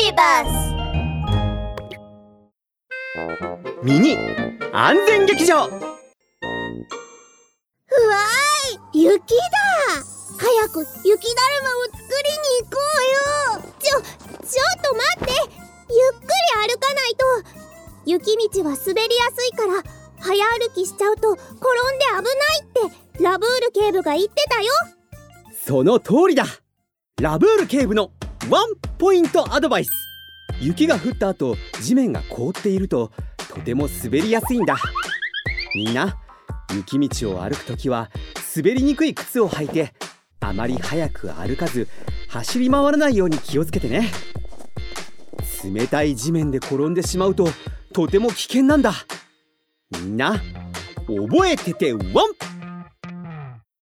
ビバスミニ安全劇場。うわーい雪だ。早く雪だるまを作りに行こうよ。ちょちょっと待って。ゆっくり歩かないと。雪道は滑りやすいから早歩きしちゃうと転んで危ないってラブール警部が言ってたよ。その通りだ。ラブール警部のワンポイントアドバイス。雪が降った後地面が凍っているととても滑りやすいんだ。みんな雪道を歩くときは滑りにくい靴を履いてあまり速く歩かず走り回らないように気をつけてね。冷たい地面で転んでしまうととても危険なんだ。みんな覚えててワン